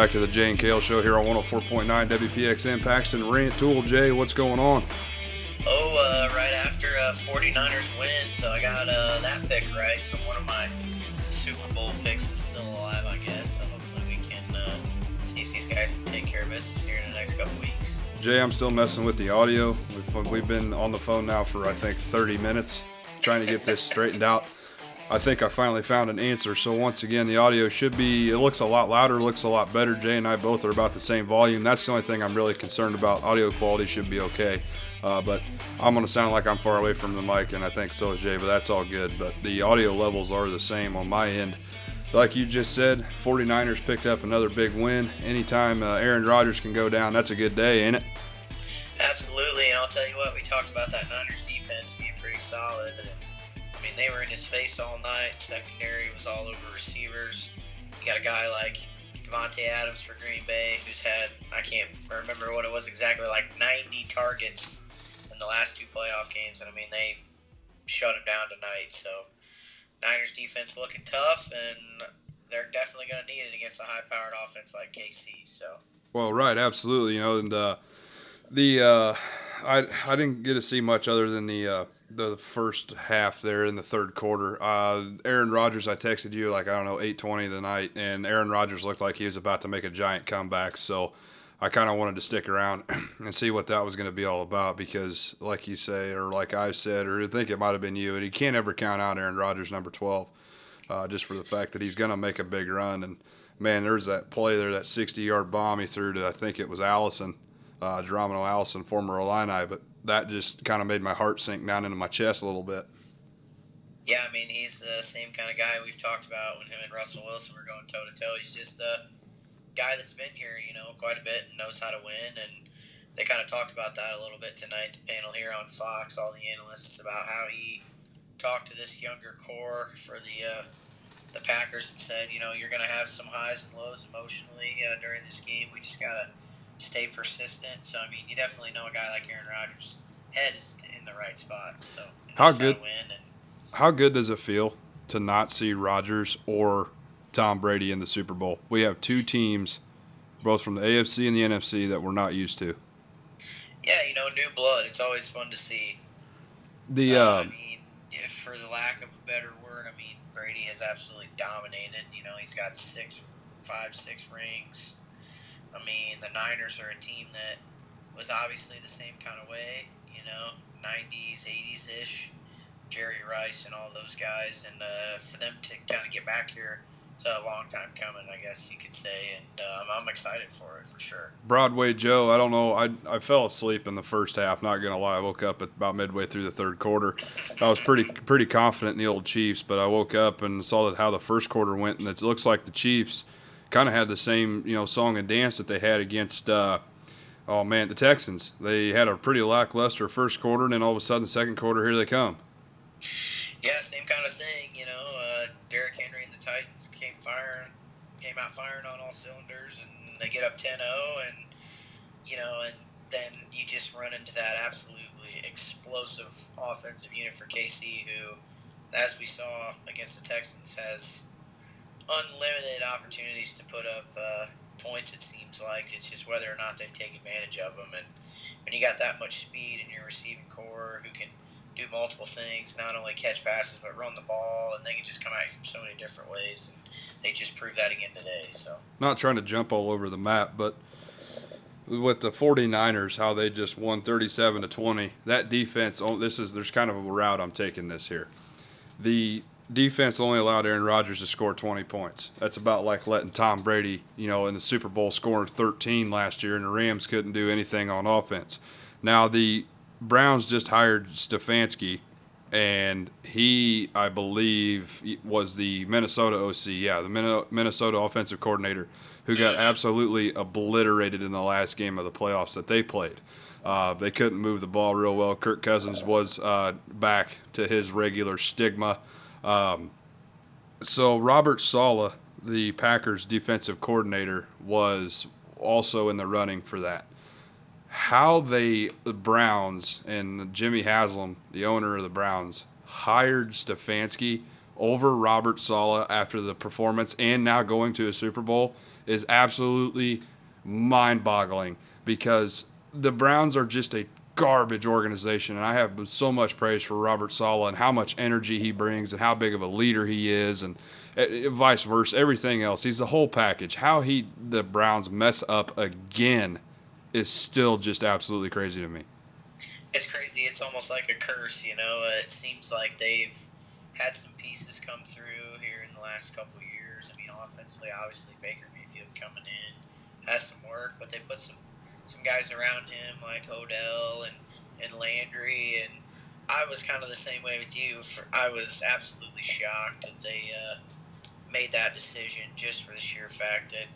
Back to the Jay and Kale Show here on 104.9 WPXN Paxton Rantoul. Jay, what's going on? Oh, uh, right after uh, 49ers win, so I got uh, that pick right. So one of my Super Bowl picks is still alive, I guess. So hopefully we can uh, see if these guys can take care of business here in the next couple weeks. Jay, I'm still messing with the audio. We've, we've been on the phone now for, I think, 30 minutes trying to get this straightened out. I think I finally found an answer. So once again, the audio should be. It looks a lot louder, looks a lot better. Jay and I both are about the same volume. That's the only thing I'm really concerned about. Audio quality should be okay, uh, but I'm gonna sound like I'm far away from the mic, and I think so is Jay. But that's all good. But the audio levels are the same on my end. Like you just said, 49ers picked up another big win. Anytime uh, Aaron Rodgers can go down, that's a good day, ain't it? Absolutely, and I'll tell you what, we talked about that Niners defense being pretty solid. And, I mean, they were in his face all night. Secondary was all over receivers. You got a guy like Davante Adams for Green Bay, who's had I can't remember what it was exactly, like 90 targets in the last two playoff games, and I mean they shut him down tonight. So Niners defense looking tough, and they're definitely going to need it against a high-powered offense like KC. So. Well, right, absolutely. You know, and uh, the uh, I I didn't get to see much other than the uh, the first half there in the third quarter. Uh, Aaron Rodgers, I texted you like I don't know eight twenty the night, and Aaron Rodgers looked like he was about to make a giant comeback. So I kind of wanted to stick around and see what that was going to be all about because, like you say, or like I said, or I think it might have been you, and you can't ever count out Aaron Rodgers, number twelve, uh, just for the fact that he's going to make a big run. And man, there's that play there, that sixty yard bomb he threw to I think it was Allison uh, Geronimo Allison, former Illini, but that just kind of made my heart sink down into my chest a little bit. Yeah, I mean, he's the same kind of guy we've talked about when him and Russell Wilson were going toe to toe. He's just a guy that's been here, you know, quite a bit and knows how to win. And they kind of talked about that a little bit tonight, the panel here on Fox, all the analysts, about how he talked to this younger core for the uh, the Packers and said, you know, you're going to have some highs and lows emotionally uh, during this game. We just got to stay persistent. So I mean, you definitely know a guy like Aaron Rodgers' head is in the right spot. So how good? how good does it feel to not see Rodgers or Tom Brady in the Super Bowl? We have two teams, both from the AFC and the NFC, that we're not used to. Yeah, you know, new blood. It's always fun to see. The uh, uh, I mean, if for the lack of a better word, I mean Brady has absolutely dominated. You know, he's got six, five, six rings. I mean, the Niners are a team that was obviously the same kind of way, you know, 90s, 80s ish. Jerry Rice and all those guys, and uh, for them to kind of get back here, it's a long time coming, I guess you could say, and um, I'm excited for it for sure. Broadway Joe, I don't know, I, I fell asleep in the first half. Not gonna lie, I woke up about midway through the third quarter. I was pretty pretty confident in the old Chiefs, but I woke up and saw that how the first quarter went, and it looks like the Chiefs kind of had the same you know song and dance that they had against. Uh, oh man, the Texans. They had a pretty lackluster first quarter, and then all of a sudden, second quarter, here they come. Yeah, same kind of thing. You know, uh, Derrick Henry and the Titans came firing, came out firing on all cylinders, and they get up 10-0, and you know, and then you just run into that absolutely explosive offensive unit for KC, who, as we saw against the Texans, has unlimited opportunities to put up uh, points. It seems like it's just whether or not they take advantage of them. And when you got that much speed in your receiving core, who can do multiple things, not only catch passes but run the ball, and they can just come at you from so many different ways. And they just proved that again today. So not trying to jump all over the map, but with the 49ers how they just won 37 to 20 that defense oh, this is there's kind of a route i'm taking this here the defense only allowed Aaron Rodgers to score 20 points. That's about like letting Tom Brady, you know, in the Super Bowl scoring 13 last year, and the Rams couldn't do anything on offense. Now, the Browns just hired Stefanski, and he, I believe, was the Minnesota OC. Yeah, the Minnesota offensive coordinator who got absolutely obliterated in the last game of the playoffs that they played. Uh, they couldn't move the ball real well. Kirk Cousins was uh, back to his regular stigma. Um, so Robert Saleh, the Packers defensive coordinator, was also in the running for that. How they the Browns and Jimmy Haslam, the owner of the Browns, hired Stefanski over Robert Saleh after the performance and now going to a Super Bowl is absolutely mind boggling because the Browns are just a garbage organization. And I have so much praise for Robert Saleh and how much energy he brings and how big of a leader he is and eh, eh, vice versa, everything else. He's the whole package. How he, the Browns mess up again is still just absolutely crazy to me. It's crazy. It's almost like a curse, you know. It seems like they've had some pieces come through here in the last couple years. I mean, offensively, obviously Baker Mayfield coming in has some work, but they put some some guys around him like Odell and and Landry, and I was kind of the same way with you. For, I was absolutely shocked that they uh, made that decision just for the sheer fact that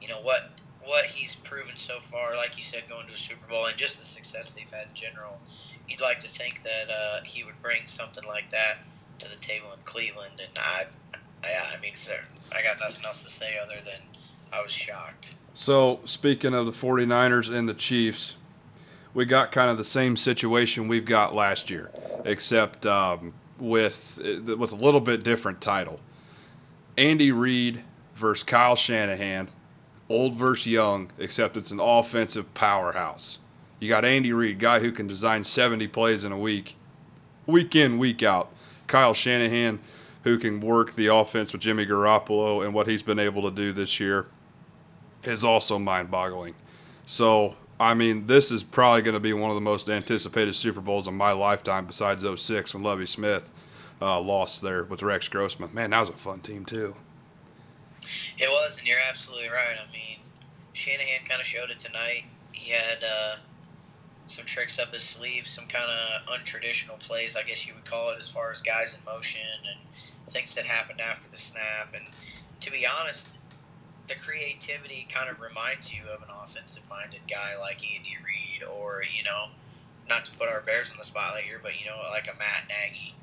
you know what what he's proven so far, like you said, going to a Super Bowl and just the success they've had in general. You'd like to think that uh, he would bring something like that to the table in Cleveland, and I, I, I mean, I got nothing else to say other than I was shocked. So, speaking of the 49ers and the Chiefs, we got kind of the same situation we've got last year, except um, with with a little bit different title. Andy Reid versus Kyle Shanahan, old versus young, except it's an offensive powerhouse. You got Andy Reid, guy who can design 70 plays in a week, week in, week out. Kyle Shanahan, who can work the offense with Jimmy Garoppolo and what he's been able to do this year, is also mind boggling. So, I mean, this is probably going to be one of the most anticipated Super Bowls of my lifetime, besides 06 when Lovie Smith uh, lost there with Rex Grossman. Man, that was a fun team, too. It was, and you're absolutely right. I mean, Shanahan kind of showed it tonight. He had uh, some tricks up his sleeve, some kind of untraditional plays, I guess you would call it, as far as guys in motion and things that happened after the snap. And to be honest, the creativity kind of reminds you of an offensive minded guy like Andy Reid or, you know, not to put our Bears on the spotlight here, but, you know, like a Matt Nagy.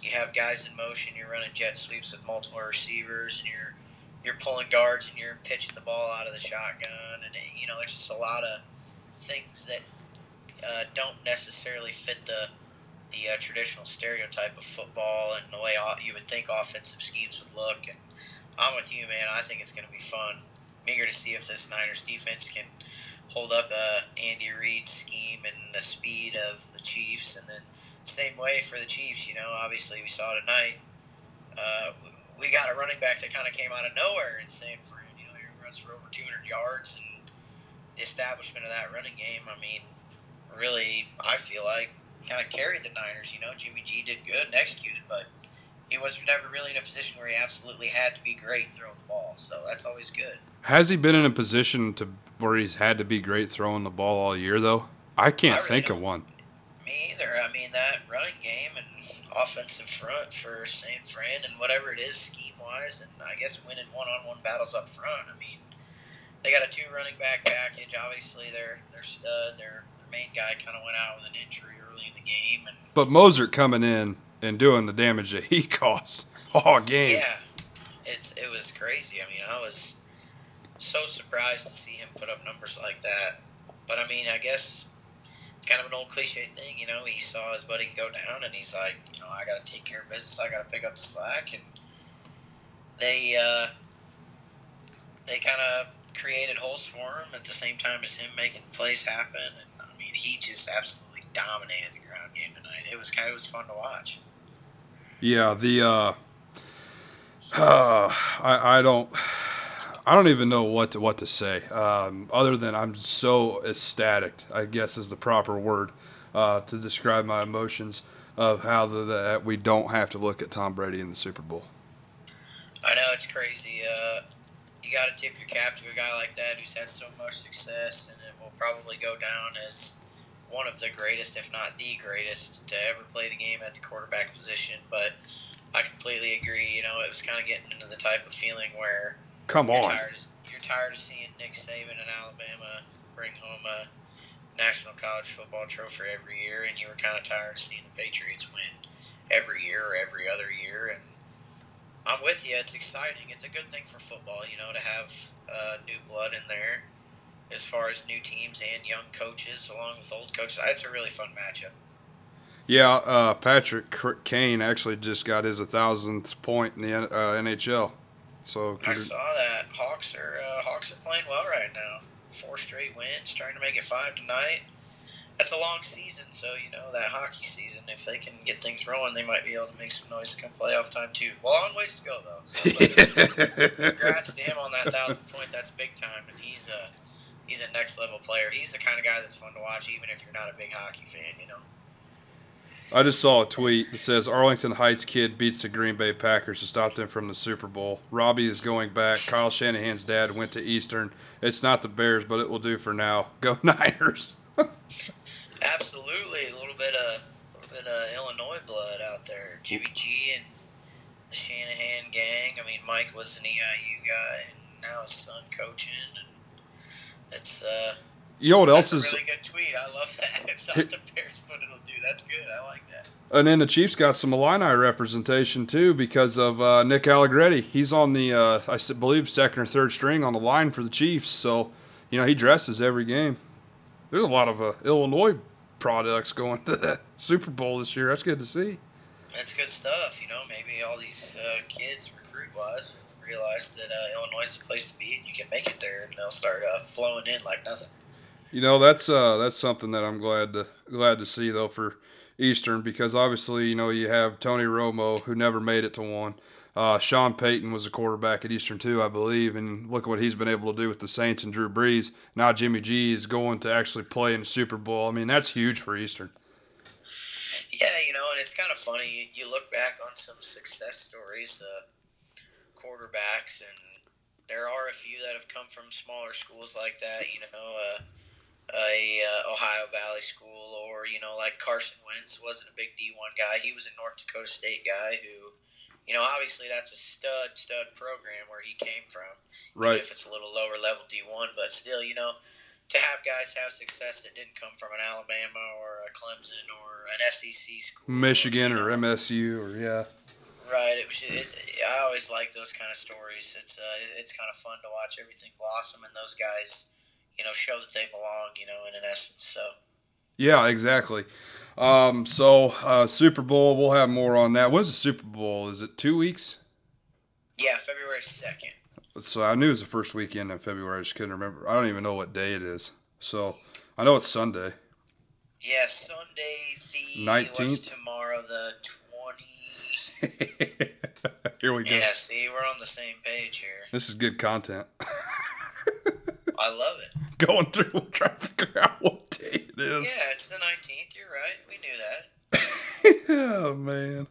You have guys in motion, you're running jet sweeps with multiple receivers, and you're you're pulling guards and you're pitching the ball out of the shotgun, and you know there's just a lot of things that uh, don't necessarily fit the the uh, traditional stereotype of football and the way you would think offensive schemes would look. And I'm with you, man. I think it's going to be fun. I'm eager to see if this Niners defense can hold up uh, Andy Reid's scheme and the speed of the Chiefs. And then same way for the Chiefs. You know, obviously we saw tonight. Uh, we got a running back that kind of came out of nowhere in San Fran. You know, he runs for over 200 yards, and the establishment of that running game. I mean, really, I feel like kind of carried the Niners. You know, Jimmy G did good and executed, but he was never really in a position where he absolutely had to be great throwing the ball. So that's always good. Has he been in a position to where he's had to be great throwing the ball all year though? I can't I really think of one. Me either. I mean that running game and offensive front for San Fran and whatever it is scheme wise, and I guess winning one on one battles up front. I mean, they got a two running back package. Obviously, they're they're stud. They're main guy kind of went out with an injury early in the game. And, but Mostert coming in and doing the damage that he caused all game. Yeah, it's it was crazy. I mean, I was so surprised to see him put up numbers like that. But I mean, I guess it's kind of an old cliche thing, you know. He saw his buddy go down, and he's like, you know, I got to take care of business. I got to pick up the slack, and they uh, they kind of created holes for him at the same time as him making plays happen. And I mean, he just absolutely dominated the ground game tonight. It was kind of, it was fun to watch. Yeah, the uh, uh, I I don't I don't even know what to what to say um, other than I'm so ecstatic. I guess is the proper word uh, to describe my emotions of how the, that we don't have to look at Tom Brady in the Super Bowl. I know it's crazy. Uh, you got to tip your cap to a guy like that who's had so much success, and it will probably go down as one of the greatest, if not the greatest, to ever play the game at the quarterback position. But I completely agree. You know, it was kind of getting into the type of feeling where come on, you're tired, you're tired of seeing Nick Saban in Alabama bring home a national college football trophy every year, and you were kind of tired of seeing the Patriots win every year or every other year, and I'm with you. It's exciting. It's a good thing for football, you know, to have uh, new blood in there as far as new teams and young coaches along with old coaches. It's a really fun matchup. Yeah, uh, Patrick Kane actually just got his 1,000th point in the uh, NHL. So I saw that Hawks are uh, Hawks are playing well right now. Four straight wins, trying to make it five tonight. That's a long season, so you know that hockey season. If they can get things rolling, they might be able to make some noise come playoff time too. Well, long ways to go though. So, congrats to him on that thousand point. That's big time, and he's a he's a next level player. He's the kind of guy that's fun to watch, even if you're not a big hockey fan. You know. I just saw a tweet that says Arlington Heights kid beats the Green Bay Packers to stop them from the Super Bowl. Robbie is going back. Kyle Shanahan's dad went to Eastern. It's not the Bears, but it will do for now. Go Niners. Absolutely, a little bit of a little bit of Illinois blood out there. Jimmy G and the Shanahan gang. I mean, Mike was an EIU guy, and now his son coaching, and it's uh, you know what else is really good tweet. I love that. It's not the Bears, but it'll do. That's good. I like that. And then the Chiefs got some Illini representation too because of uh, Nick Allegretti. He's on the uh, I believe second or third string on the line for the Chiefs. So you know he dresses every game. There's a lot of uh, Illinois products going to the Super Bowl this year. That's good to see. That's good stuff. You know, maybe all these uh, kids recruit wise realize that uh, Illinois is the place to be, and you can make it there, and they'll start uh, flowing in like nothing. You know, that's uh, that's something that I'm glad to glad to see though for Eastern because obviously you know you have Tony Romo who never made it to one. Uh, Sean Payton was a quarterback at Eastern too, I believe, and look what he's been able to do with the Saints and Drew Brees. Now Jimmy G is going to actually play in the Super Bowl. I mean, that's huge for Eastern. Yeah, you know, and it's kind of funny. You look back on some success stories, uh, quarterbacks, and there are a few that have come from smaller schools like that. You know, uh, a uh, Ohio Valley school, or you know, like Carson Wentz wasn't a big D one guy. He was a North Dakota State guy who, you know, obviously that's a stud stud program where he came from. Right. if it's a little lower level D one, but still, you know, to have guys have success that didn't come from an Alabama or a Clemson or an SEC school, Michigan or, or MSU or yeah. Right. It was. It, I always like those kind of stories. It's uh, it's kind of fun to watch everything blossom and those guys you know, show that they belong, you know, in an essence. So. Yeah, exactly. Um, so uh, Super Bowl, we'll have more on that. When's the Super Bowl? Is it two weeks? Yeah, February second. So I knew it was the first weekend in February. I just couldn't remember. I don't even know what day it is. So I know it's Sunday. Yeah, Sunday the nineteenth. Tomorrow the. here we go. Yeah, see, we're on the same page here. This is good content. I love it. Going through, trying to figure out what day it is. Yeah, it's the nineteenth. You're right. We knew that. oh man.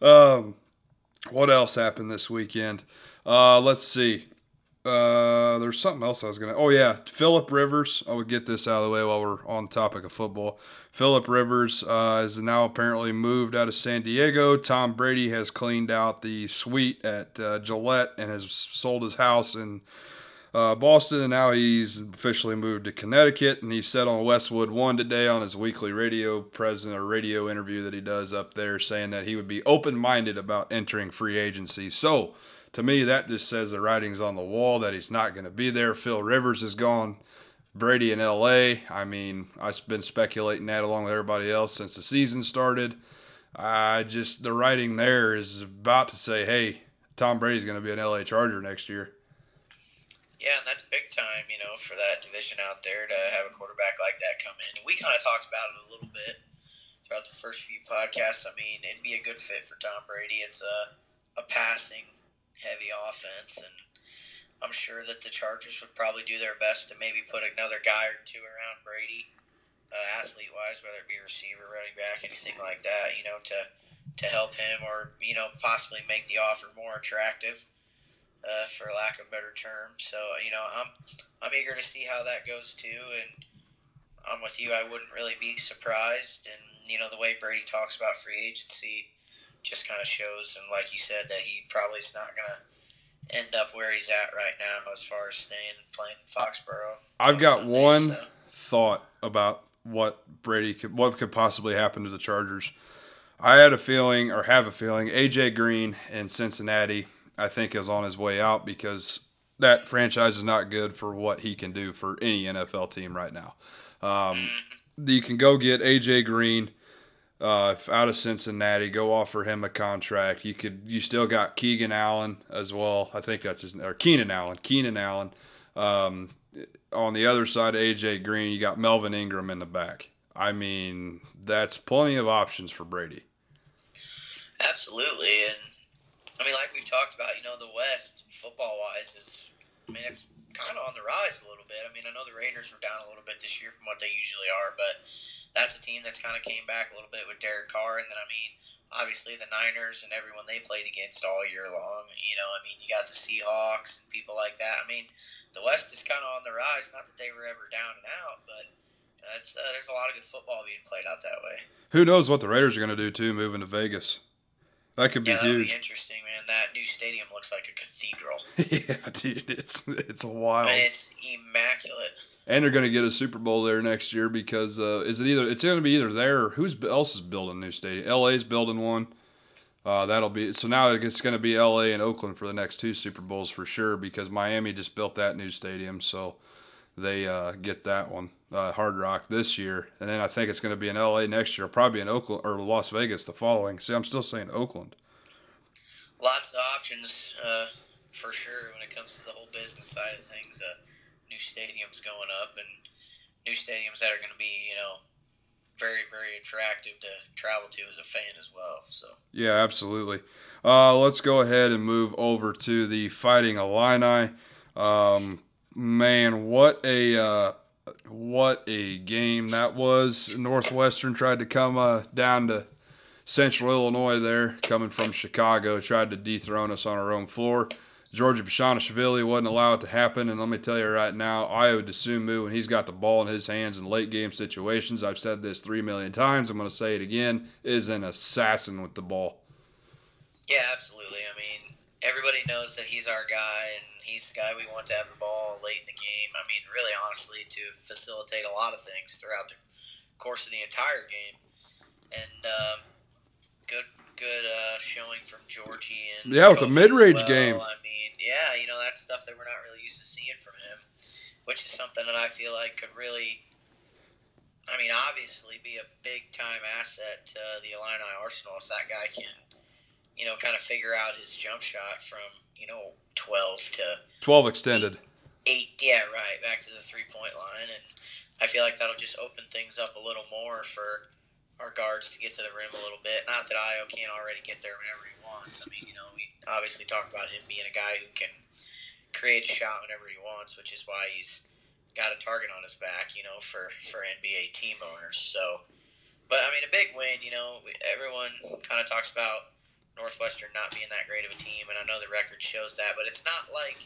Um, what else happened this weekend? Uh, let's see. Uh, there's something else I was gonna. Oh yeah, Philip Rivers. I would get this out of the way while we're on the topic of football. Philip Rivers uh, is now apparently moved out of San Diego. Tom Brady has cleaned out the suite at uh, Gillette and has sold his house in uh, Boston, and now he's officially moved to Connecticut. And he said on Westwood One today on his weekly radio present or radio interview that he does up there, saying that he would be open minded about entering free agency. So to me, that just says the writing's on the wall that he's not going to be there. Phil Rivers is gone. Brady in LA. I mean, I've been speculating that along with everybody else since the season started. I just the writing there is about to say, hey, Tom Brady's going to be an LA Charger next year. Yeah, and that's big time, you know, for that division out there to have a quarterback like that come in. We kind of talked about it a little bit throughout the first few podcasts. I mean, it'd be a good fit for Tom Brady. It's a, a passing heavy offense, and I'm sure that the Chargers would probably do their best to maybe put another guy or two around Brady, uh, athlete wise, whether it be receiver, running back, anything like that, you know, to to help him or you know possibly make the offer more attractive uh, for lack of better term. So you know, I'm I'm eager to see how that goes too, and I'm with you. I wouldn't really be surprised, and you know, the way Brady talks about free agency just kind of shows, and like you said, that he probably is not gonna end up where he's at right now as far as staying playing in Foxborough. I've got Sunday, one so. thought about what Brady could, what could possibly happen to the Chargers. I had a feeling, or have a feeling, AJ Green in Cincinnati I think is on his way out because that franchise is not good for what he can do for any NFL team right now. Um, you can go get AJ Green. Uh, out of Cincinnati. Go offer him a contract. You could. You still got Keegan Allen as well. I think that's his or Keenan Allen. Keenan Allen. Um, on the other side AJ Green, you got Melvin Ingram in the back. I mean, that's plenty of options for Brady. Absolutely, and I mean, like we've talked about, you know, the West football wise is, I mean, it's kind of on the rise a little bit. I mean, I know the Raiders were down a little bit this year from what they usually are, but that's a team that's kind of came back a little bit with Derek Carr, and then I mean, obviously the Niners and everyone they played against all year long. You know, I mean, you got the Seahawks and people like that. I mean, the West is kind of on the rise. Not that they were ever down and out, but uh, there's a lot of good football being played out that way. Who knows what the Raiders are going to do too, moving to Vegas. That could be yeah, huge. Be interesting, man. That new stadium looks like a cathedral. yeah, dude, it's it's wild. And it's immaculate. And they're going to get a Super Bowl there next year because uh, is it either it's going to be either there or who's else is building a new stadium? LA's building one. Uh, that'll be so now it's going to be LA and Oakland for the next two Super Bowls for sure because Miami just built that new stadium, so they uh, get that one uh, Hard Rock this year, and then I think it's going to be in LA next year, probably in Oakland or Las Vegas the following. See, I'm still saying Oakland. Lots of options uh, for sure when it comes to the whole business side of things. Uh, new stadiums going up and new stadiums that are going to be, you know, very very attractive to travel to as a fan as well. So yeah, absolutely. Uh, let's go ahead and move over to the Fighting Illini. Um, man, what a uh, what a game that was. Northwestern tried to come uh, down to Central Illinois there, coming from Chicago, tried to dethrone us on our own floor. Giorgi Bezhanishvili wouldn't allow it to happen. And let me tell you right now, Ayo Dosunmu, when he's got the ball in his hands in late game situations, I've said this three million times, I'm going to say it again, is an assassin with the ball. Yeah, absolutely. I mean, everybody knows that he's our guy, and he's the guy we want to have the ball late in the game. I mean, really, honestly, to facilitate a lot of things throughout the course of the entire game. And um, good, good uh, showing from Giorgi and yeah, with the mid range well. game. I mean, yeah, you know that's stuff that we're not really used to seeing from him, which is something that I feel like could really. I mean, obviously, be a big time asset to the Illini Arsenal if that guy can you know, kind of figure out his jump shot from, you know, 12 to 12 extended. Eight, yeah, right, back to the three point line. And I feel like that'll just open things up a little more for our guards to get to the rim a little bit. Not that Ayo can't already get there whenever he wants. I mean, you know, we obviously talk about him being a guy who can create a shot whenever he wants, which is why he's got a target on his back, you know, for, for NBA team owners. So, but I mean, a big win, you know, everyone kind of talks about Northwestern not being that great of a team, and I know the record shows that, but it's not like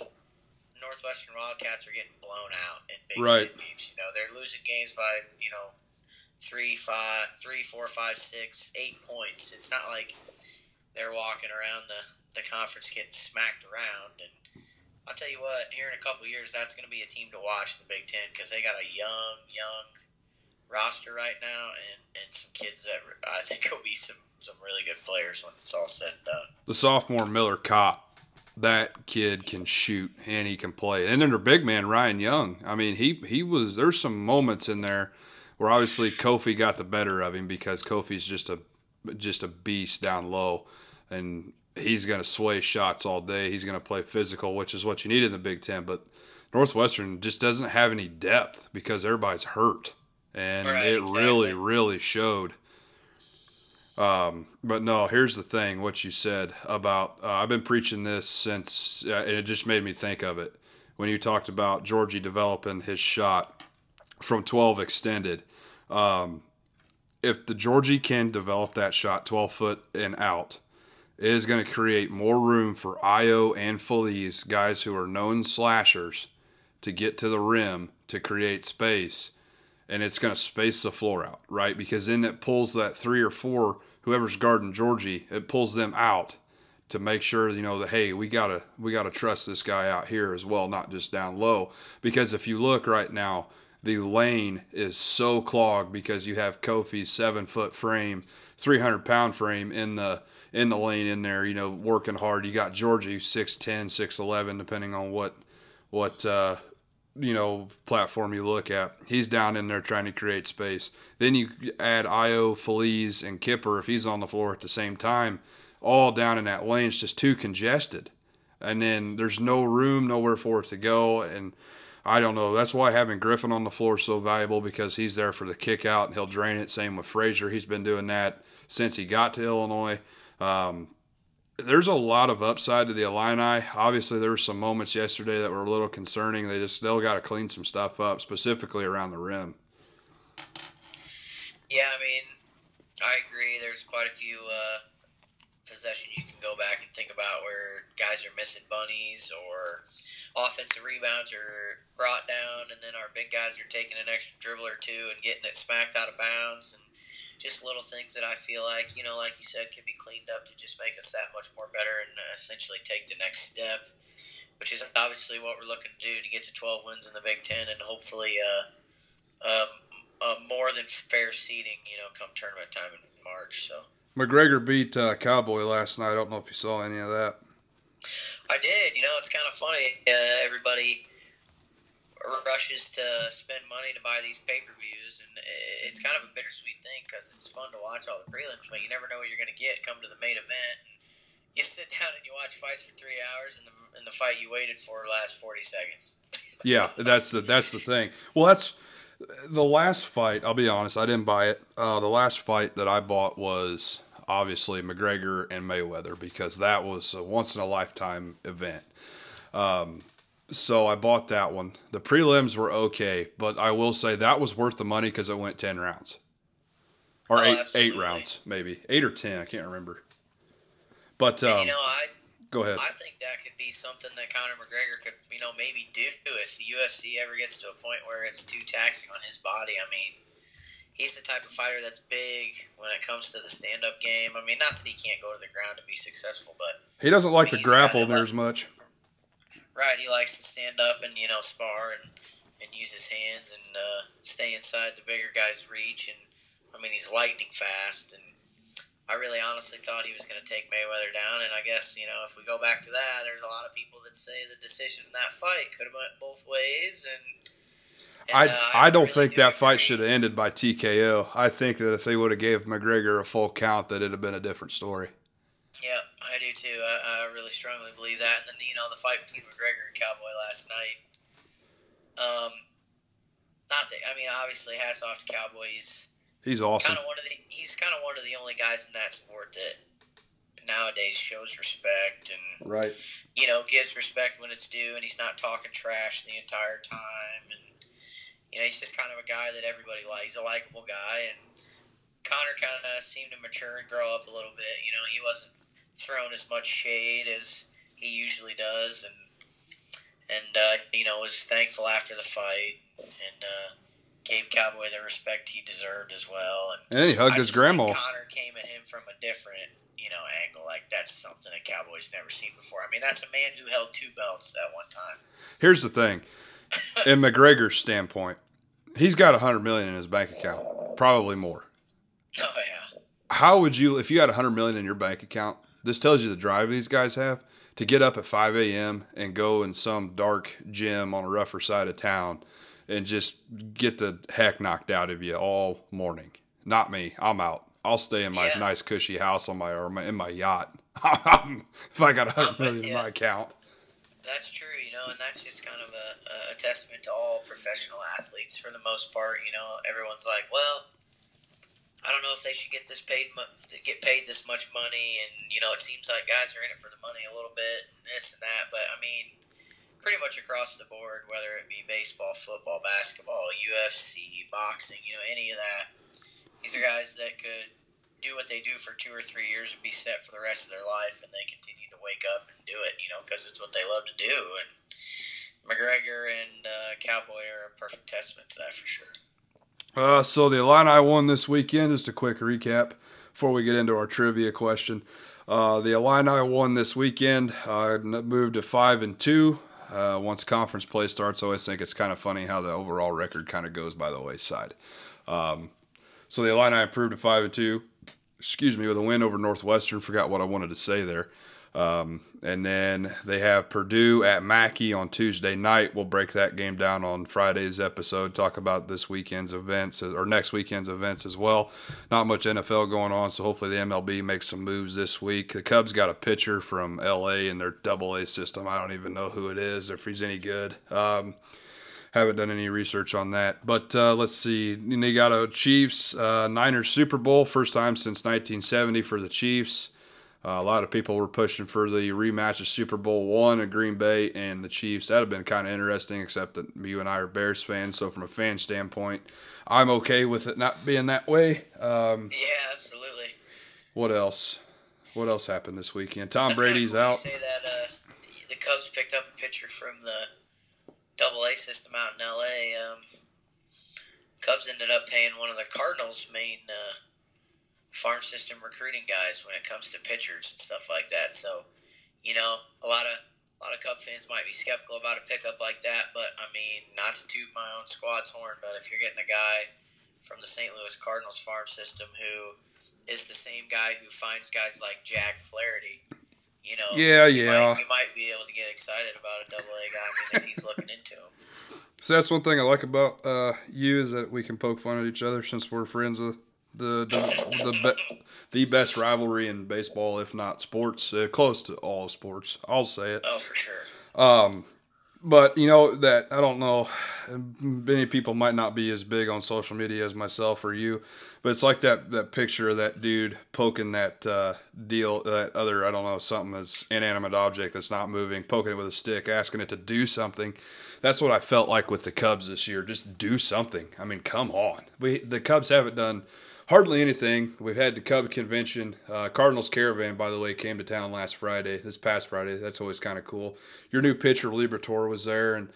Northwestern Wildcats are getting blown out in big right. games. You know, they're losing games by you know three, five, three, four, five, six, eight points. It's not like they're walking around the the conference getting smacked around. And I'll tell you what, here in a couple years, that's going to be a team to watch in the Big Ten because they got a young, young roster right now, and and some kids that I think will be some some really good players when it's all said and done. The sophomore Miller Kopp. that kid can shoot and he can play. And then their big man Ryan Young. I mean, he he was. There's some moments in there where obviously Kofi got the better of him because Kofi's just a just a beast down low, and he's going to sway shots all day. He's going to play physical, which is what you need in the Big Ten. But Northwestern just doesn't have any depth because everybody's hurt, and right, it exactly. really, really showed. Um, but no, here's the thing: what you said about uh, I've been preaching this since, uh, and it just made me think of it when you talked about Giorgi developing his shot from 12 extended. Um, if the Giorgi can develop that shot 12 foot and out, it is going to create more room for Ayo and Feliz, guys who are known slashers, to get to the rim to create space and it's going to space the floor out, right? Because then it pulls that three or four whoever's guarding Giorgi, it pulls them out to make sure you know that hey we gotta we gotta trust this guy out here as well not just down low. Because if you look right now the lane is so clogged because you have kofi's seven foot frame 300 pound frame in the in the lane in there you know working hard. You got giorgi 6'10 6'11 depending on what what uh, you know platform you look at, he's down in there trying to create space. Then you add Ayo, Feliz, and Kipper if he's on the floor at the same time, all down in that lane. It's just too congested, and then there's no room, nowhere for it to go, and I don't know. That's why having Griffin on the floor is so valuable because he's there for the kick out and he'll drain it. Same with Frazier. He's been doing that since he got to Illinois. Um, there's a lot of upside to the Illini. Obviously, there were some moments yesterday that were a little concerning. They just still got to clean some stuff up, specifically around the rim. Yeah, I mean, I agree. There's quite a few uh, possessions you can go back and think about where guys are missing bunnies or offensive rebounds are brought down, and then our big guys are taking an extra dribble or two and getting it smacked out of bounds. And just little things that I feel like, you know, like you said, could be cleaned up to just make us that much more better and uh, essentially take the next step, which is obviously what we're looking to do to get to 12 wins in the Big Ten and hopefully uh, um, uh, more than fair seeding, you know, come tournament time in March. So McGregor beat uh, Cowboy last night. I don't know if you saw any of that. I did. You know, it's kind of funny. Uh, everybody rushes to spend money to buy these pay per views, and it's kind of a bittersweet thing because it's fun to watch all the prelims, but you never know what you're going to get. Come to the main event, and you sit down and you watch fights for three hours, and the, and the fight you waited for lasts forty seconds. yeah, that's the that's the thing. Well, that's the last fight. I'll be honest, I didn't buy it. Uh, the last fight that I bought was obviously McGregor and Mayweather because that was a once in a lifetime event. Um, so I bought that one. The prelims were okay, but I will say that was worth the money because it went ten rounds, or Oh, eight absolutely. eight rounds, maybe eight or ten. I can't remember. But um, you know, I go ahead. I think that could be something that Conor McGregor could, you know, maybe do if the UFC ever gets to a point where it's too taxing on his body. I mean, he's the type of fighter that's big when it comes to the stand-up game. I mean, not that he can't go to the ground to be successful, but He doesn't like to grapple there as much. Right, he likes to stand up and you know spar and and use his hands and uh, stay inside the bigger guy's reach. And I mean, he's lightning fast and. I really honestly thought he was going to take Mayweather down, and I guess you know if we go back to that, there's a lot of people that say the decision in that fight could have went both ways, and, and, I uh, I don't really think do that fight should have ended by TKO. I think that if they would have gave McGregor a full count, that it'd have been a different story. Yeah, I do too. I, I really strongly believe that. And then you know the fight between McGregor and Cowboy last night. Um, not that I mean, obviously, hats off to Cowboy. He's He's awesome. kind of one of the he's kind of one of the only guys in that sport that nowadays shows respect and Right. you know gives respect when it's due, and he's not talking trash the entire time. And you know, he's just kind of a guy that everybody likes. He's a likable guy, and Conor kind of seemed to mature and grow up a little bit. You know, he wasn't throwing as much shade as he usually does, and and uh, you know was thankful after the fight and uh, gave Cowboy the respect he deserved as well. And And he hugged I his grandma. Conor came at him from a different you know angle. Like that's something a Cowboy's never seen before. I mean, that's a man who held two belts at one time. Here's the thing. In McGregor's standpoint, he's got a hundred million in his bank account, probably more. Oh yeah. How would you, if you had a hundred million in your bank account? This tells you the drive these guys have to get up at five a.m. and go in some dark gym on a rougher side of town and just get the heck knocked out of you all morning. Not me. I'm out. I'll stay in my Yeah. nice cushy house on my or my, in my yacht. if I got a I'm hundred with million in my account. That's true, you know, and that's just kind of a, a testament to all professional athletes for the most part. You know, everyone's like, well, I don't know if they should get this paid, get paid this much money, and you know, it seems like guys are in it for the money a little bit, and this and that. But I mean, pretty much across the board, whether it be baseball, football, basketball, UFC, boxing, you know, any of that, these are guys that could do what they do for two or three years and be set for the rest of their life, and they continue to wake up and do it, you know, because it's what they love to do. And McGregor and uh, Cowboy are a perfect testament to that for sure. Uh, so the Illini won this weekend. Just a quick recap before we get into our trivia question. Uh, the Illini won this weekend. Uh, moved to five and two. Uh, once conference play starts, I always think it's kind of funny how the overall record kind of goes by the wayside. Um, so the Illini improved to five and two. Excuse me, with a win over Northwestern. Forgot what I wanted to say there. Um, and then they have Purdue at Mackey on Tuesday night. We'll break that game down on Friday's episode, talk about this weekend's events or next weekend's events as well. Not much NFL going on, so hopefully the MLB makes some moves this week. The Cubs got a pitcher from LA in their double A system. I don't even know who it is, or if he's any good. Um, haven't done any research on that. But uh, let's see. You got a Chiefs uh, Niners Super Bowl, first time since 1970 for the Chiefs. Uh, a lot of people were pushing for the rematch of Super Bowl one at Green Bay and the Chiefs. That'd have been kind of interesting, except that you and I are Bears fans. So from a fan standpoint, I'm okay with it not being that way. Um, yeah, absolutely. What else? What else happened this weekend? Tom That's Brady's cool out. Say that uh, the Cubs picked up a pitcher from the Double A system out in L.A. Um, Cubs ended up paying one of the Cardinals' main. Uh, farm system recruiting guys when it comes to pitchers and stuff like that. So, you know, a lot of a lot of Cub fans might be skeptical about a pickup like that, but I mean, not to toot my own squad's horn, but if you're getting a guy from the St. Louis Cardinals farm system who is the same guy who finds guys like Jack Flaherty, you know, yeah, you yeah, might, you might be able to get excited about a double A guy. I mean, if he's looking into him. So that's one thing I like about uh, you is that we can poke fun at each other since we're friends of the the the, be, the best rivalry in baseball, if not sports, uh, close to all sports. I'll say it. Oh, for sure. Um, but you know that I don't know. Many people might not be as big on social media as myself or you, but it's like that that picture of that dude poking that uh, deal, that other I don't know something that's inanimate object that's not moving, poking it with a stick, asking it to do something. That's what I felt like with the Cubs this year. Just do something. I mean, come on. We the Cubs haven't done hardly anything. We've had the Cub convention. Uh, Cardinals Caravan, by the way, came to town last Friday, this past Friday. That's always kind of cool. Your new pitcher, Liberatore, was there, and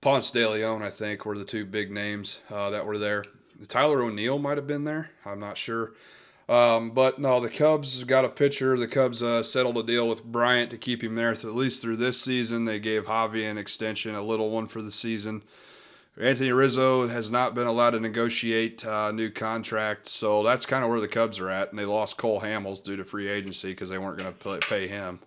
Ponce de Leon, I think, were the two big names uh, that were there. Tyler O'Neill might have been there. I'm not sure. Um, but no, the Cubs got a pitcher. The Cubs uh, settled a deal with Bryant to keep him there at least through this season. They gave Javi an extension, a little one for the season. Anthony Rizzo has not been allowed to negotiate a uh, new contract, so that's kind of where the Cubs are at. And they lost Cole Hamels due to free agency because they weren't going to pay him.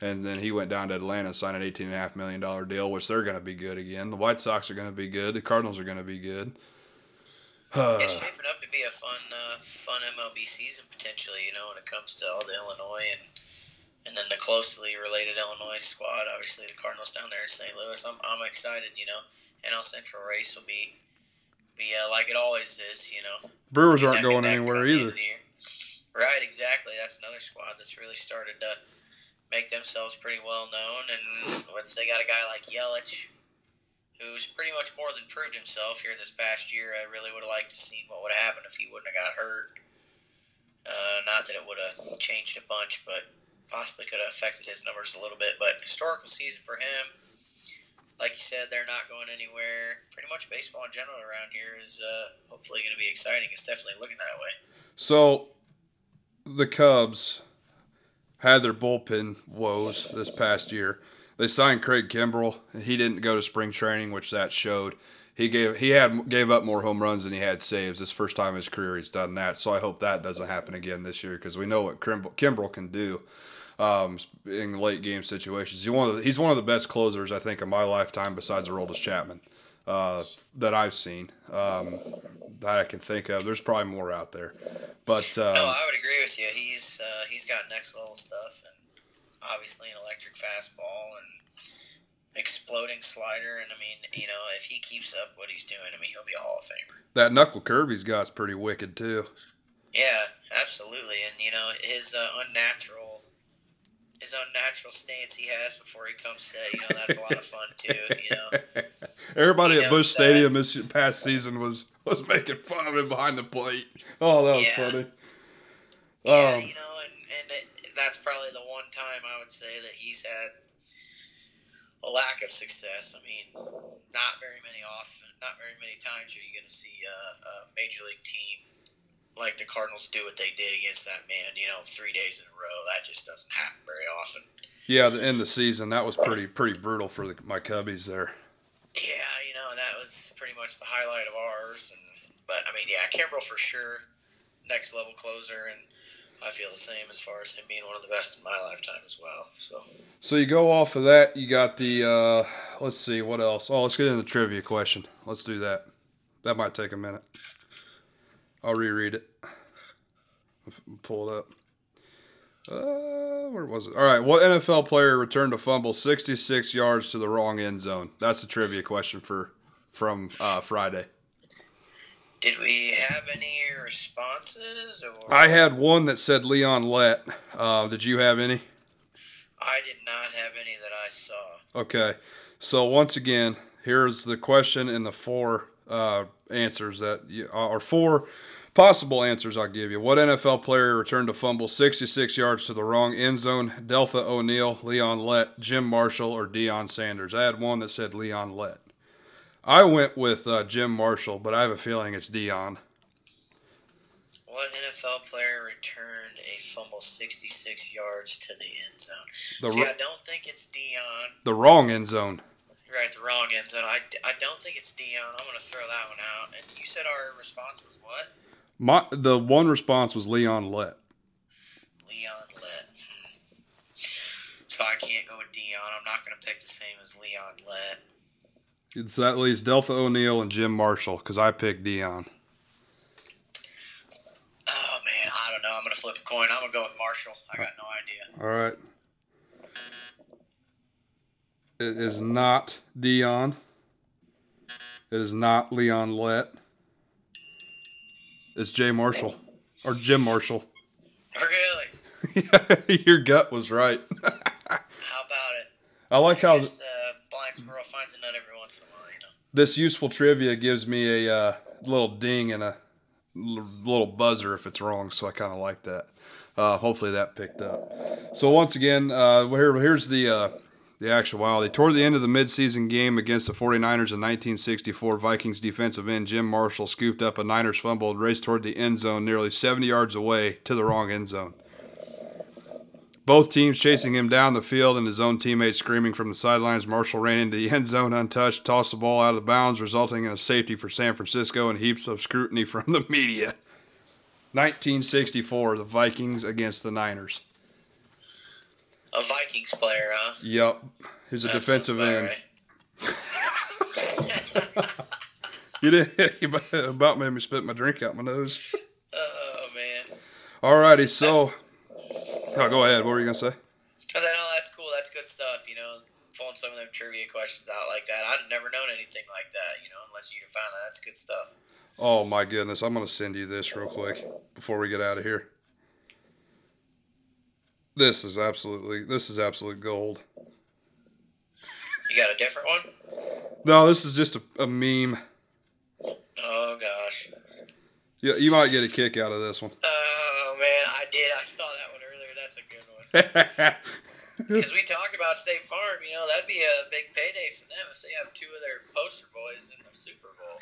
And then he went down to Atlanta and signed an $18.5 million deal, which they're going to be good again. The White Sox are going to be good. The Cardinals are going to be good. it's shaping up to be a fun, uh, fun MLB season potentially. You know, when it comes to all the Illinois and and then the closely related Illinois squad. Obviously, the Cardinals down there in St. Louis. I'm, I'm excited. You know, NL Central race will be be uh, like it always is. You know, Brewers aren't going anywhere either. Right, exactly. That's another squad that's really started to make themselves pretty well known, and once they got a guy like Yelich, who's pretty much more than proved himself here this past year. I really would have liked to see what would have happened if he wouldn't have got hurt. Uh, not that it would have changed a bunch, but possibly could have affected his numbers a little bit. But historical season for him. Like you said, they're not going anywhere. Pretty much baseball in general around here is uh, hopefully going to be exciting. It's definitely looking that way. So, the Cubs had their bullpen woes this past year. They signed Craig Kimbrel. He didn't go to spring training, which that showed. He gave he had gave up more home runs than he had saves. This first time in his career he's done that. So I hope that doesn't happen again this year because we know what Kimbrel can do um, in late game situations. He's one of the, he's one of the best closers I think in my lifetime, besides Aroldis Chapman, uh, that I've seen um, that I can think of. There's probably more out there, but um, no, I would agree with you. He's uh, he's got next level stuff, and obviously an electric fastball and exploding slider. And I mean, you know, if he keeps up what he's doing, I mean, he'll be a Hall of Famer. That knuckle curve he's got is pretty wicked too. Yeah, absolutely, and you know his uh, unnatural his unnatural stance he has before he comes set. You know, that's a lot of fun too. You know, everybody he at Busch Stadium this past season was was making fun of him behind the plate. Oh, that was yeah. funny. Yeah, um, you know, and and it, that's probably the one time I would say that he's had a lack of success. I mean, not very many off, not very many times are you going to see a, a major league team like the Cardinals do what they did against that man, you know, three days in a row. That just doesn't happen very often. Yeah, the end of the season that was pretty pretty brutal for the, my Cubbies there. Yeah, you know that was pretty much the highlight of ours. And but I mean, yeah, Kimbrel for sure, next level closer, and I feel the same as far as him being one of the best in my lifetime as well. So. So you go off of that. You got the. Uh, let's see what else. Oh, let's get into the trivia question. Let's do that. That might take a minute. I'll reread it. Pull it up. Uh, where was it? All right. What NFL player returned a fumble 66 yards to the wrong end zone? That's the trivia question for from uh, Friday. Did we have any responses? Or? I had one that said Leon Lett. Uh, did you have any? I did not have any that I saw. Okay. So once again, here's the question and the four uh, answers that you, are four possible answers I'll give you. What NFL player returned a fumble 66 yards to the wrong end zone? Deltha O'Neal, Leon Lett, Jim Marshall, or Deion Sanders? I had one that said Leon Lett. I went with uh, Jim Marshall, but I have a feeling it's Deion. What NFL player returned a fumble 66 yards to the end zone? The See, I don't think it's Deion. The wrong end zone. Right, the wrong end zone. I, I don't think it's Deion. I'm going to throw that one out. And you said our response was what? My The one response was Leon Lett. Leon Lett. So I can't go with Deion. I'm not going to pick the same as Leon Lett. So that leaves Deltha O'Neal and Jim Marshall because I picked Deion. Oh man, I don't know. I'm gonna flip a coin. I'm gonna go with Marshall. I got no idea. All right. It is not Deion. It is not Leon Lett. It's Jay Marshall or Jim Marshall. Really? your gut was right. how about it? I like I how. Guess, uh, blind squirrel finds a nut every once in a while, you know. This useful trivia gives me a uh, little ding and a little buzzer if it's wrong, so I kind of like that. Uh, hopefully that picked up. So once again, uh, here, here's the uh, the actuality. Toward the end of the midseason game against the 49ers in 1964, Vikings defensive end Jim Marshall scooped up a Niners fumble and raced toward the end zone nearly 70 yards away to the wrong end zone. Both teams chasing him down the field and his own teammates screaming from the sidelines. Marshall ran into the end zone untouched, tossed the ball out of bounds, resulting in a safety for San Francisco and heaps of scrutiny from the media. 1964, the Vikings against the Niners. A Vikings player, huh? Yep. He's a defensive end. Right. you did you about made me spit my drink out my nose. Oh man. Alrighty, so That's- Oh, go ahead. What were you gonna say? Because I know that's cool. That's good stuff. You know, pulling some of them trivia questions out like that. I've never known anything like that. You know, unless you can find that. That's good stuff. Oh my goodness! I'm gonna send you this real quick before we get out of here. This is absolutely this is absolute gold. You got a different one? No, this is just a, a meme. Oh gosh. Yeah, you might get a kick out of this one. Oh man, I did. I saw that one earlier. that's a good one. Because we talked about State Farm, you know, that'd be a big payday for them if they have two of their poster boys in the Super Bowl.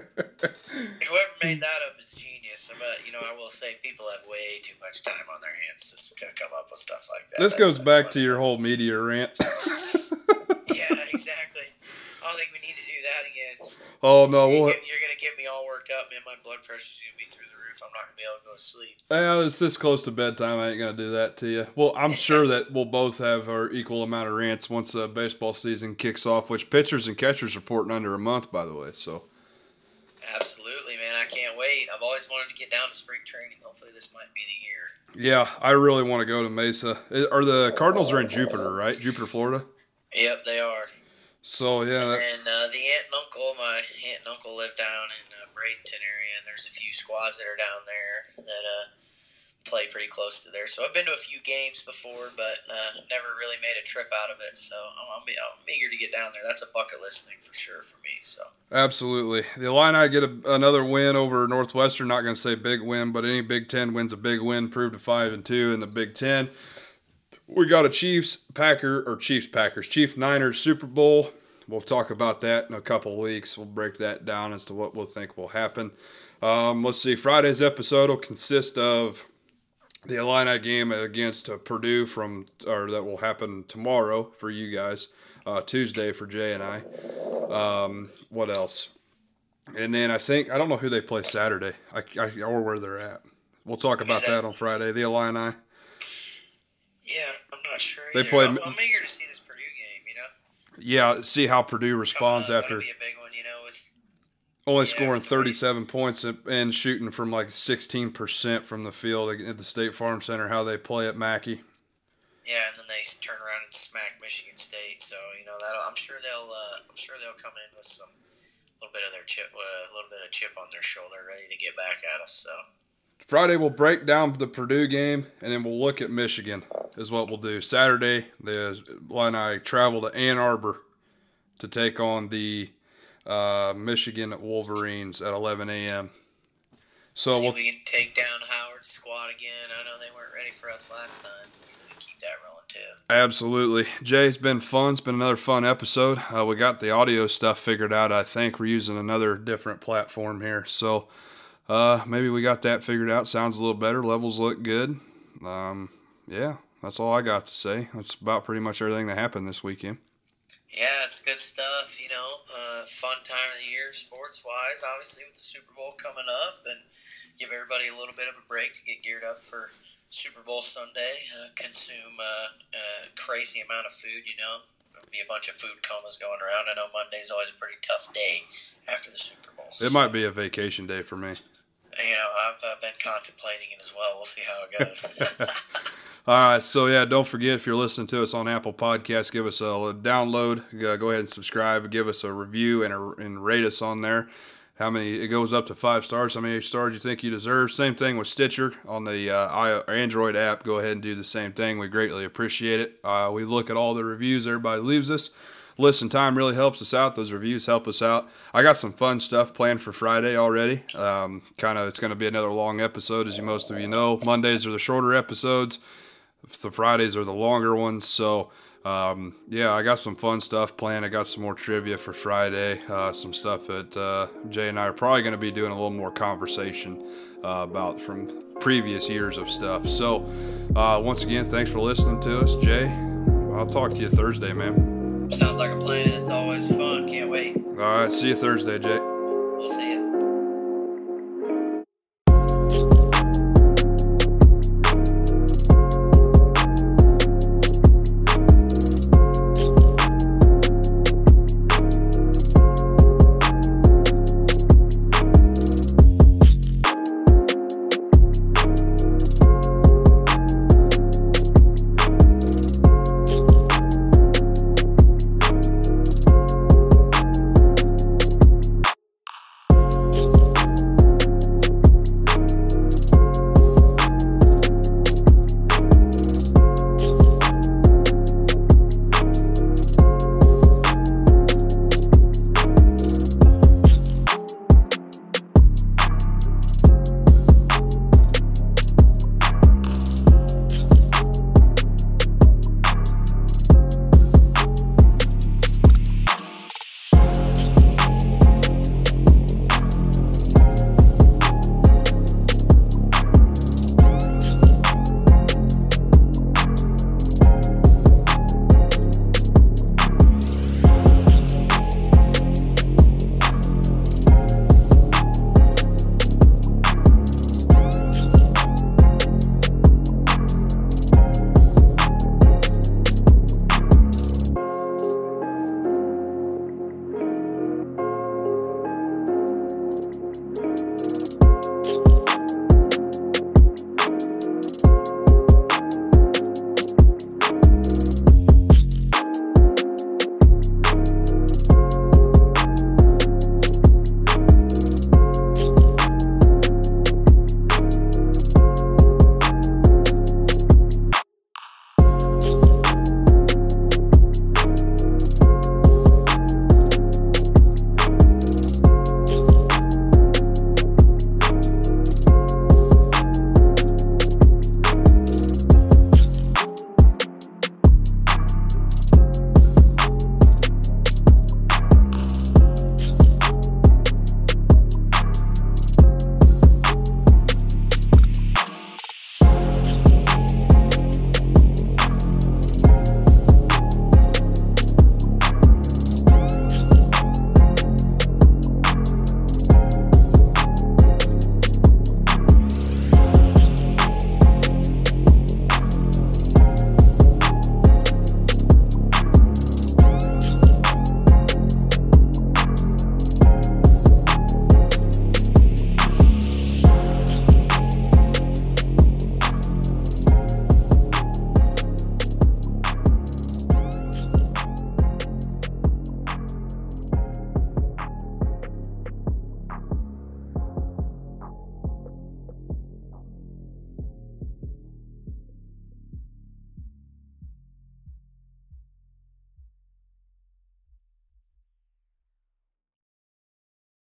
Whoever made that up is genius. But you know, I will say people have way too much time on their hands to, to come up with stuff like that. This that's, goes back funny. to your whole media rant. yeah, exactly. I don't think we need to do that again. Oh no, you're, get, you're gonna get me all worked up, man. My blood pressure's gonna be through the roof. I'm not gonna be able to go to sleep. Yeah, it's this close to bedtime. I ain't gonna do that to you. Well, I'm sure that we'll both have our equal amount of rants once the baseball season kicks off. Which pitchers and catchers are reporting under a month, by the way. So. Absolutely, man. I can't wait. I've always wanted to get down to spring training. Hopefully, this might be the year. Yeah, I really want to go to Mesa. Are the Cardinals are in Jupiter, right? Jupiter, Florida. Yep, they are. So yeah. And then uh, the aunt and uncle, my aunt and uncle live down in uh, Bradenton area, and there's a few squads that are down there that uh, play pretty close to there. So I've been to a few games before, but uh, never really made a trip out of it. So I'm, I'm, I'm, eager to get down there. That's a bucket list thing for sure for me. So absolutely, the Illini get a, another win over Northwestern. Not going to say big win, but any Big Ten wins a big win. Proved to five and two in the Big Ten. We got a Chiefs Packer or Chiefs Packers Chief Niners Super Bowl. We'll talk about that in a couple weeks. We'll break that down as to what we'll think will happen. Um, let's see. Friday's episode will consist of the Illini game against uh, Purdue from or that will happen tomorrow for you guys. Uh, Tuesday for Jay and I. Um, what else? And then I think I don't know who they play Saturday. I, I, or where they're at. We'll talk about that? that on Friday. The Illini. Yeah, I'm not sure. They played- I'm, I'm eager to see this Purdue game. You know, Yeah, see how Purdue responds up, after that'll be a big one. You know, it's only scoring 37 points and- and shooting from like 16% from the field at the State Farm Center. How they play at Mackey. yeah, and then they turn around and smack Michigan State. So you know that I'm sure they'll uh, I'm sure they'll come in with some little bit of their chip, uh, a little bit of chip on their shoulder, ready to get back at us. So Friday we'll break down the Purdue game and then we'll look at Michigan is what we'll do. Saturday the Illini travel to Ann Arbor to take on the uh, Michigan Wolverines at 11 a.m. So see we'll we can take down Howard's squad again. I know they weren't ready for us last time. So we keep that rolling too. Absolutely. Jay, it's been fun. It's been another fun episode. Uh, we got the audio stuff figured out. I think we're using another different platform here. So uh, maybe we got that figured out. Sounds a little better. Levels look good. Um, yeah, that's all I got to say. That's about pretty much everything that happened this weekend. Yeah, it's good stuff. You know, uh, fun time of the year, sports wise. Obviously, with the Super Bowl coming up, and give everybody a little bit of a break to get geared up for Super Bowl Sunday. Uh, consume uh, a crazy amount of food. You know, there'll be a bunch of food comas going around. I know Monday's always a pretty tough day after the Super Bowl. It might be a vacation day for me. You know, I've uh, been contemplating it as well. We'll see how it goes. All right, so yeah, don't forget if you're listening to us on Apple Podcasts, give us a download. Go ahead and subscribe. Give us a review and, a, and rate us on there. How many? It goes up to five stars. How many stars you think you deserve? Same thing with Stitcher on the uh, Android app. Go ahead and do the same thing. We greatly appreciate it. Uh, we look at all the reviews everybody leaves us. Listen time really helps us out. Those reviews help us out. I got some fun stuff planned for Friday already. Um, kind of, it's going to be another long episode, as you most of you know. Mondays are the shorter episodes the Fridays are the longer ones. So, um, yeah, I got some fun stuff planned. I got some more trivia for Friday. Uh, some stuff that uh, Jay and I are probably going to be doing a little more conversation uh, about from previous years of stuff. So, uh, once again, thanks for listening to us, Jay. I'll talk to you Thursday, man. Sounds like a plan. It's always fun. Can't wait. All right, see you Thursday, Jay.